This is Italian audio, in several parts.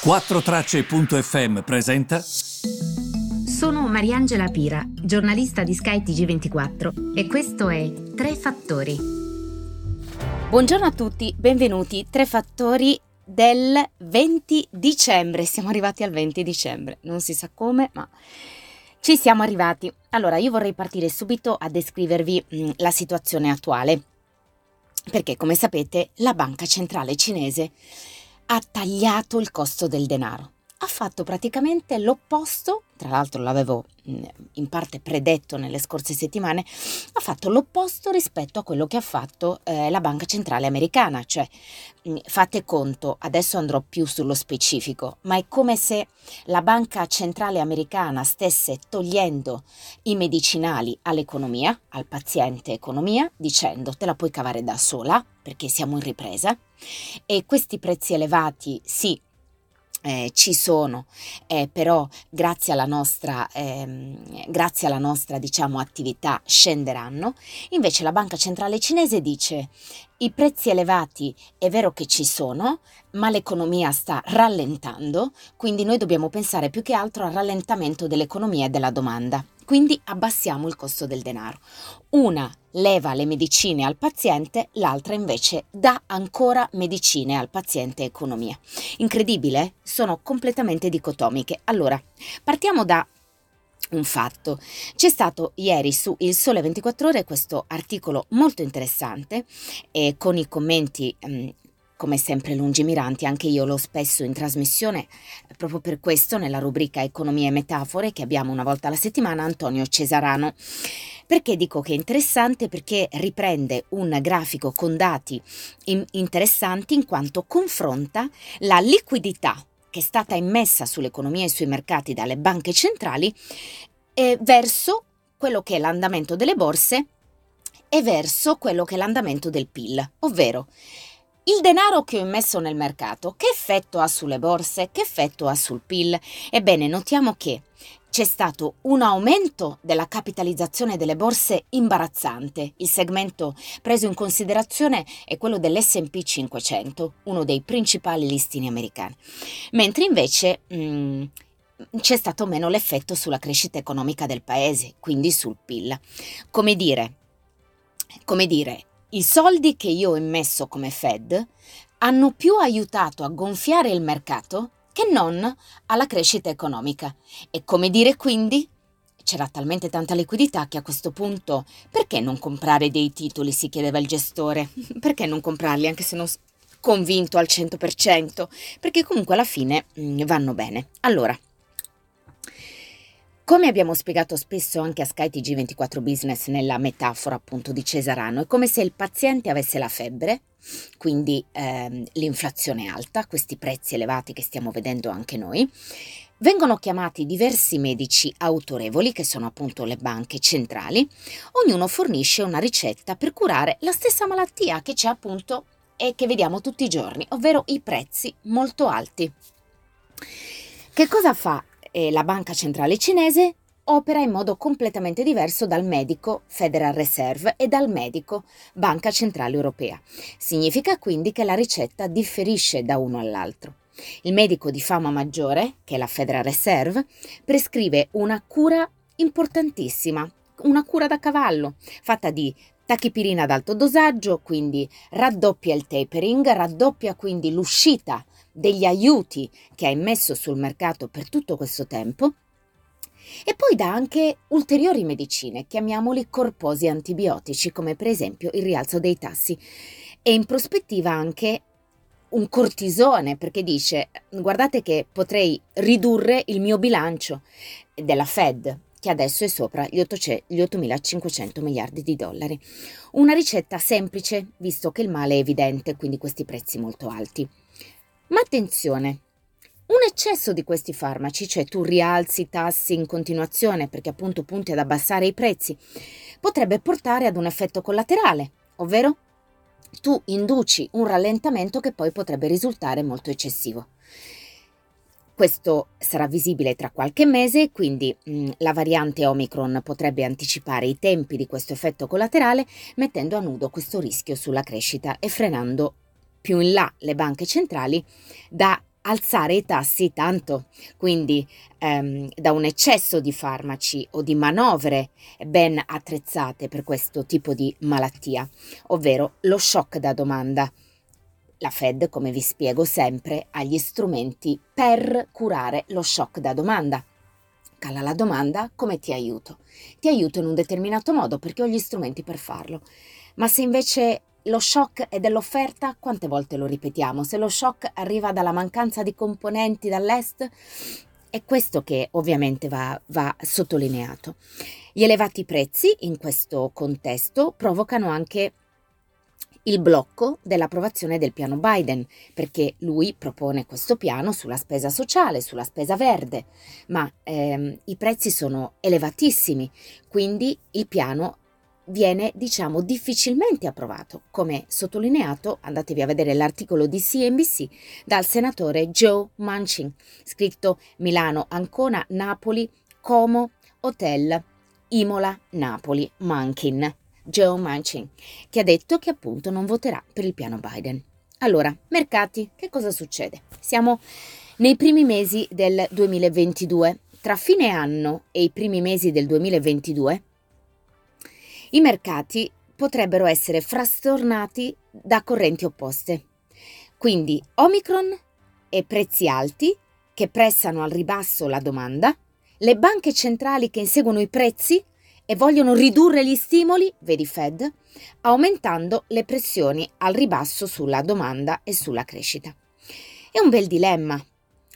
4Tracce.fm presenta. Sono Mariangela Pira, giornalista di Sky TG24 e questo è Tre Fattori. Buongiorno a tutti, benvenuti. Tre Fattori del 20 dicembre. Siamo arrivati al 20 dicembre, non si sa come, ma ci siamo arrivati. Allora, io vorrei partire subito a descrivervi mh, mm, la situazione attuale. Perché, come sapete, la banca centrale cinese ha tagliato il costo del denaro. Ha fatto praticamente l'opposto, tra l'altro l'avevo mm, in parte predetto nelle scorse settimane, ha fatto l'opposto rispetto a quello che ha fatto eh, la Banca Centrale Americana, cioè mm, fate conto, adesso andrò più sullo specifico, ma è come se la Banca Centrale Americana stesse togliendo i medicinali all'economia, al paziente economia, dicendo te la puoi cavare da sola perché siamo in ripresa e questi prezzi elevati sì eh, ci sono, eh, però grazie alla nostra, ehm, grazie alla nostra diciamo, attività scenderanno. Invece la Banca Centrale Cinese dice i prezzi elevati è vero che ci sono, ma l'economia sta rallentando, quindi noi dobbiamo pensare più che altro al rallentamento dell'economia e della domanda. Quindi abbassiamo il costo del denaro. Una leva le medicine al paziente, l'altra invece dà ancora medicine al paziente economia. Incredibile? Sono completamente dicotomiche. Allora, partiamo da un fatto. C'è stato ieri su Il Sole 24 Ore questo articolo molto interessante e con i commenti mh, come sempre lungimiranti, anche io l'ho spesso in trasmissione, proprio per questo nella rubrica Economia e Metafore che abbiamo una volta alla settimana Antonio Cesarano. Perché dico che è interessante? Perché riprende un grafico con dati in- interessanti in quanto confronta la liquidità che è stata immessa sull'economia e sui mercati dalle banche centrali eh, verso quello che è l'andamento delle borse e verso quello che è l'andamento del PIL, ovvero il denaro che ho immesso nel mercato, che effetto ha sulle borse? Che effetto ha sul PIL? Ebbene, notiamo che c'è stato un aumento della capitalizzazione delle borse imbarazzante. Il segmento preso in considerazione è quello dell'SP 500, uno dei principali listini americani. Mentre invece mh, mm, c'è stato meno l'effetto sulla crescita economica del paese, quindi sul PIL. Come dire, come dire, i soldi che io ho immesso come Fed hanno più aiutato a gonfiare il mercato che non alla crescita economica. E come dire quindi? C'era talmente tanta liquidità che a questo punto perché non comprare dei titoli? si chiedeva il gestore. Perché non comprarli anche se non convinto al 100%? Perché comunque alla fine mm, vanno bene. Allora, come abbiamo spiegato spesso anche a Sky TG24 Business nella metafora appunto di Cesarano, è come se il paziente avesse la febbre, quindi ehm, l'inflazione alta, questi prezzi elevati che stiamo vedendo anche noi. Vengono chiamati diversi medici autorevoli, che sono appunto le banche centrali, ognuno fornisce una ricetta per curare la stessa malattia che c'è appunto e che vediamo tutti i giorni, ovvero i prezzi molto alti. Che cosa fa e la banca centrale cinese opera in modo completamente diverso dal medico Federal Reserve e dal medico Banca Centrale Europea. Significa quindi che la ricetta differisce da uno all'altro. Il medico di fama maggiore, che è la Federal Reserve, prescrive una cura importantissima, una cura da cavallo, fatta di tachipirina ad alto dosaggio, quindi raddoppia il tapering, raddoppia quindi l'uscita degli aiuti che ha immesso sul mercato per tutto questo tempo e poi dà anche ulteriori medicine, chiamiamoli corposi antibiotici, come per esempio il rialzo dei tassi, e in prospettiva anche un cortisone, perché dice guardate che potrei ridurre il mio bilancio della Fed, che adesso è sopra gli, 8.500 miliardi di dollari. Una ricetta semplice, visto che il male è evidente, quindi questi prezzi molto alti. Ma attenzione, un eccesso di questi farmaci, cioè tu rialzi i tassi in continuazione perché appunto punti ad abbassare i prezzi, potrebbe portare ad un effetto collaterale, ovvero tu induci un rallentamento che poi potrebbe risultare molto eccessivo. Questo sarà visibile tra qualche mese, quindi mh, mm, la variante Omicron potrebbe anticipare i tempi di questo effetto collaterale, mettendo a nudo questo rischio sulla crescita e frenando più in là le banche centrali da alzare i tassi tanto, quindi ehm, da un eccesso di farmaci o di manovre ben attrezzate per questo tipo di malattia, ovvero lo shock da domanda. La Fed, come vi spiego sempre, ha gli strumenti per curare lo shock da domanda. Cala la domanda, come ti aiuto? Ti aiuto in un determinato modo perché ho gli strumenti per farlo. Ma se invece lo shock è dell'offerta, quante volte lo ripetiamo? Se lo shock arriva dalla mancanza di componenti dall'est, è questo che ovviamente va, va sottolineato. Gli elevati prezzi in questo contesto provocano anche il blocco dell'approvazione del piano Biden, perché lui propone questo piano sulla spesa sociale, sulla spesa verde, ma ehm, i prezzi sono elevatissimi, quindi il piano viene, diciamo, difficilmente approvato, come sottolineato, andatevi a vedere l'articolo di CNBC, dal senatore Joe Manchin, scritto Milano, Ancona, Napoli, Como, Hotel, Imola, Napoli, Manchin. Joe Manchin, che ha detto che appunto non voterà per il piano Biden. Allora, mercati, che cosa succede? Siamo nei primi mesi del 2022. Tra fine anno e i primi mesi del 2022 i mercati potrebbero essere frastornati da correnti opposte. Quindi Omicron e prezzi alti che pressano al ribasso la domanda, le banche centrali che inseguono i prezzi e vogliono ridurre gli stimoli, vedi Fed, aumentando le pressioni al ribasso sulla domanda e sulla crescita. È un bel dilemma,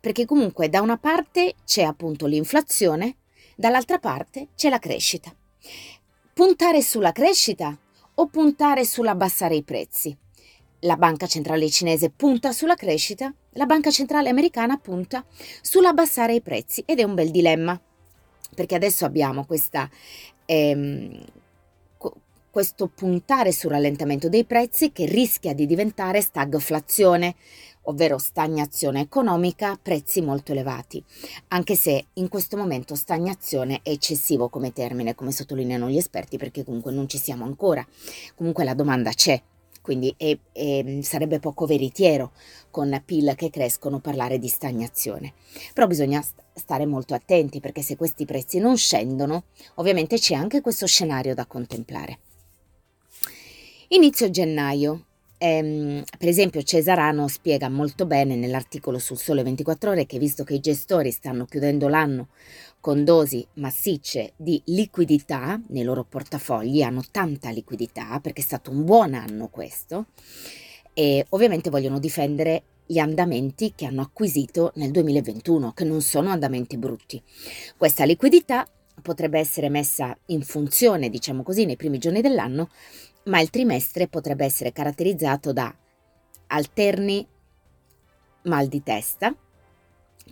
perché comunque da una parte c'è appunto l'inflazione, dall'altra parte c'è la crescita. Puntare sulla crescita o puntare sull'abbassare i prezzi? La banca centrale cinese punta sulla crescita, la banca centrale americana punta sull'abbassare i prezzi ed è un bel dilemma, perché adesso abbiamo questa, ehm, questo puntare sul rallentamento dei prezzi che rischia di diventare stagflazione, ovvero stagnazione economica, prezzi molto elevati, anche se in questo momento stagnazione è eccessivo come termine, come sottolineano gli esperti, perché comunque non ci siamo ancora, comunque la domanda c'è, quindi è, è, sarebbe poco veritiero con PIL che crescono parlare di stagnazione. Però bisogna stare molto attenti perché se questi prezzi non scendono, ovviamente c'è anche questo scenario da contemplare. Inizio gennaio, Ehm, per esempio Cesarano spiega molto bene nell'articolo sul Sole 24 ore che visto che i gestori stanno chiudendo l'anno con dosi massicce di liquidità nei loro portafogli, hanno tanta liquidità perché è stato un buon anno questo, e ovviamente vogliono difendere gli andamenti che hanno acquisito nel 2021, che non sono andamenti brutti. Questa liquidità potrebbe essere messa in funzione, diciamo così, nei primi giorni dell'anno ma il trimestre potrebbe essere caratterizzato da alterni mal di testa,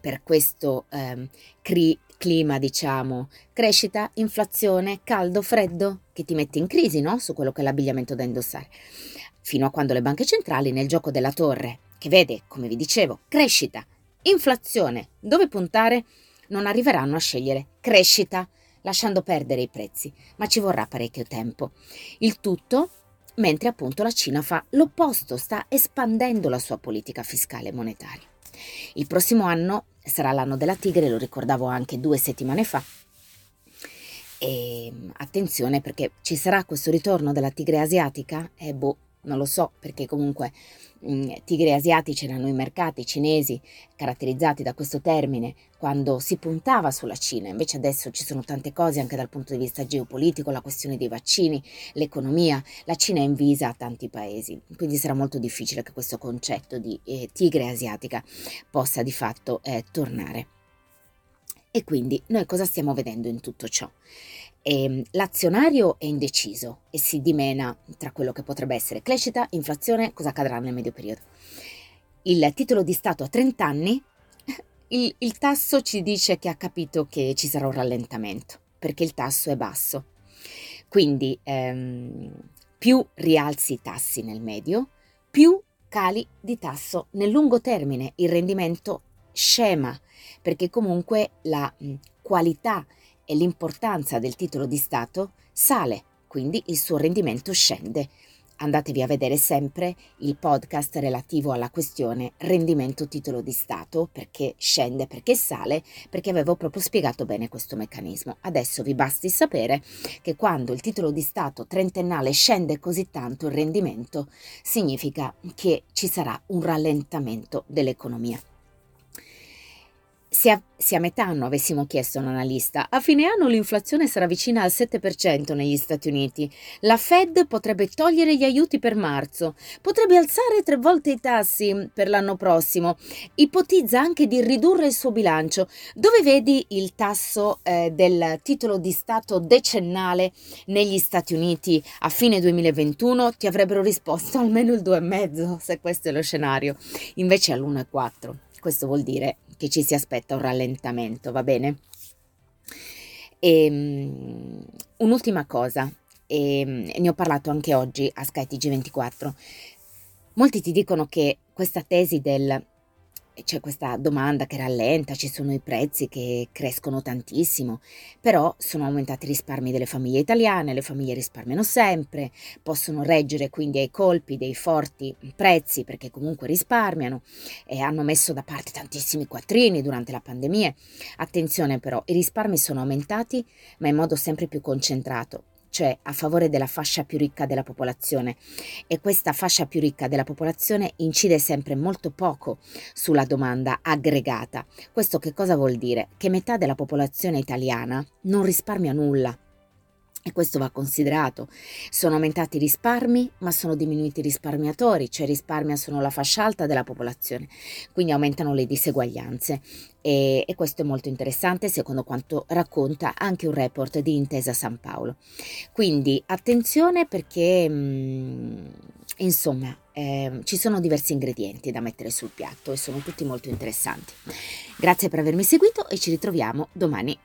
per questo eh, cri- clima, diciamo, crescita, inflazione, caldo, freddo, che ti mette in crisi, no? Su quello che è l'abbigliamento da indossare. Fino a quando le banche centrali nel gioco della torre, che vede, come vi dicevo, crescita, inflazione, dove puntare, non arriveranno a scegliere crescita, lasciando perdere i prezzi, ma ci vorrà parecchio tempo. Il tutto mentre appunto la Cina fa l'opposto, sta espandendo la sua politica fiscale e monetaria. Il prossimo anno sarà l'anno della tigre, lo ricordavo anche due settimane fa. E attenzione perché ci sarà questo ritorno della tigre asiatica? Eh boh, non lo so, perché comunque mh, mm, tigri asiatici erano i mercati cinesi caratterizzati da questo termine quando si puntava sulla Cina, invece adesso ci sono tante cose anche dal punto di vista geopolitico, la questione dei vaccini, l'economia, la Cina è invisa a tanti paesi, quindi sarà molto difficile che questo concetto di eh, tigre asiatica possa di fatto eh, tornare. E quindi noi cosa stiamo vedendo in tutto ciò? E ehm, l'azionario è indeciso e si dimena tra quello che potrebbe essere crescita, inflazione, cosa accadrà nel medio periodo. Il titolo di Stato a 30 anni, il, il tasso ci dice che ha capito che ci sarà un rallentamento, perché il tasso è basso. Quindi ehm, più rialzi i tassi nel medio, più cali di tasso nel lungo termine. Il rendimento scema, perché comunque la qualità e l'importanza del titolo di Stato sale, quindi il suo rendimento scende andatevi a vedere sempre il podcast relativo alla questione rendimento titolo di Stato, perché scende, perché sale, perché avevo proprio spiegato bene questo meccanismo. Adesso vi basti sapere che quando il titolo di Stato trentennale scende così tanto il rendimento, significa che ci sarà un rallentamento dell'economia. Se a, se a, metà anno avessimo chiesto a un analista, a fine anno l'inflazione sarà vicina al 7% negli Stati Uniti, la Fed potrebbe togliere gli aiuti per marzo, potrebbe alzare tre volte i tassi per l'anno prossimo, ipotizza anche di ridurre il suo bilancio. Dove vedi il tasso eh, del titolo di Stato decennale negli Stati Uniti a fine 2021? Ti avrebbero risposto almeno il 2,5 se questo è lo scenario, invece all'1,4. Questo vuol dire che ci si aspetta un rallentamento, va bene? E, um, un'ultima cosa, e, um, ne ho parlato anche oggi a skytg 24 Molti ti dicono che questa tesi del c'è questa domanda che rallenta, ci sono i prezzi che crescono tantissimo, però sono aumentati i risparmi delle famiglie italiane, le famiglie risparmiano sempre, possono reggere quindi ai colpi dei forti prezzi perché comunque risparmiano e hanno messo da parte tantissimi quattrini durante la pandemia. Attenzione però, i risparmi sono aumentati ma in modo sempre più concentrato cioè a favore della fascia più ricca della popolazione e questa fascia più ricca della popolazione incide sempre molto poco sulla domanda aggregata. Questo che cosa vuol dire? Che metà della popolazione italiana non risparmia nulla e questo va considerato. Sono aumentati i risparmi, ma sono diminuiti i risparmiatori, cioè risparmia solo la fascia alta della popolazione, quindi aumentano le diseguaglianze. E, e, questo è molto interessante secondo quanto racconta anche un report di Intesa San Paolo. Quindi attenzione perché, mh, mm, insomma, eh, ci sono diversi ingredienti da mettere sul piatto e sono tutti molto interessanti. Grazie per avermi seguito e ci ritroviamo domani.